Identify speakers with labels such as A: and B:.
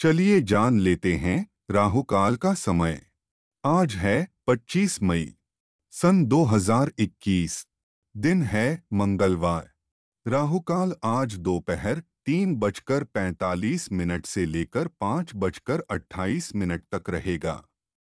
A: चलिए जान लेते हैं राहुकाल का समय। आज है 25 मई, सन 2021 दिन है मंगलवार। राहुकाल आज दोपहर तीन बजकर पैंतालीस मिनट से लेकर पाँच बजकर अट्ठाईस मिनट तक रहेगा।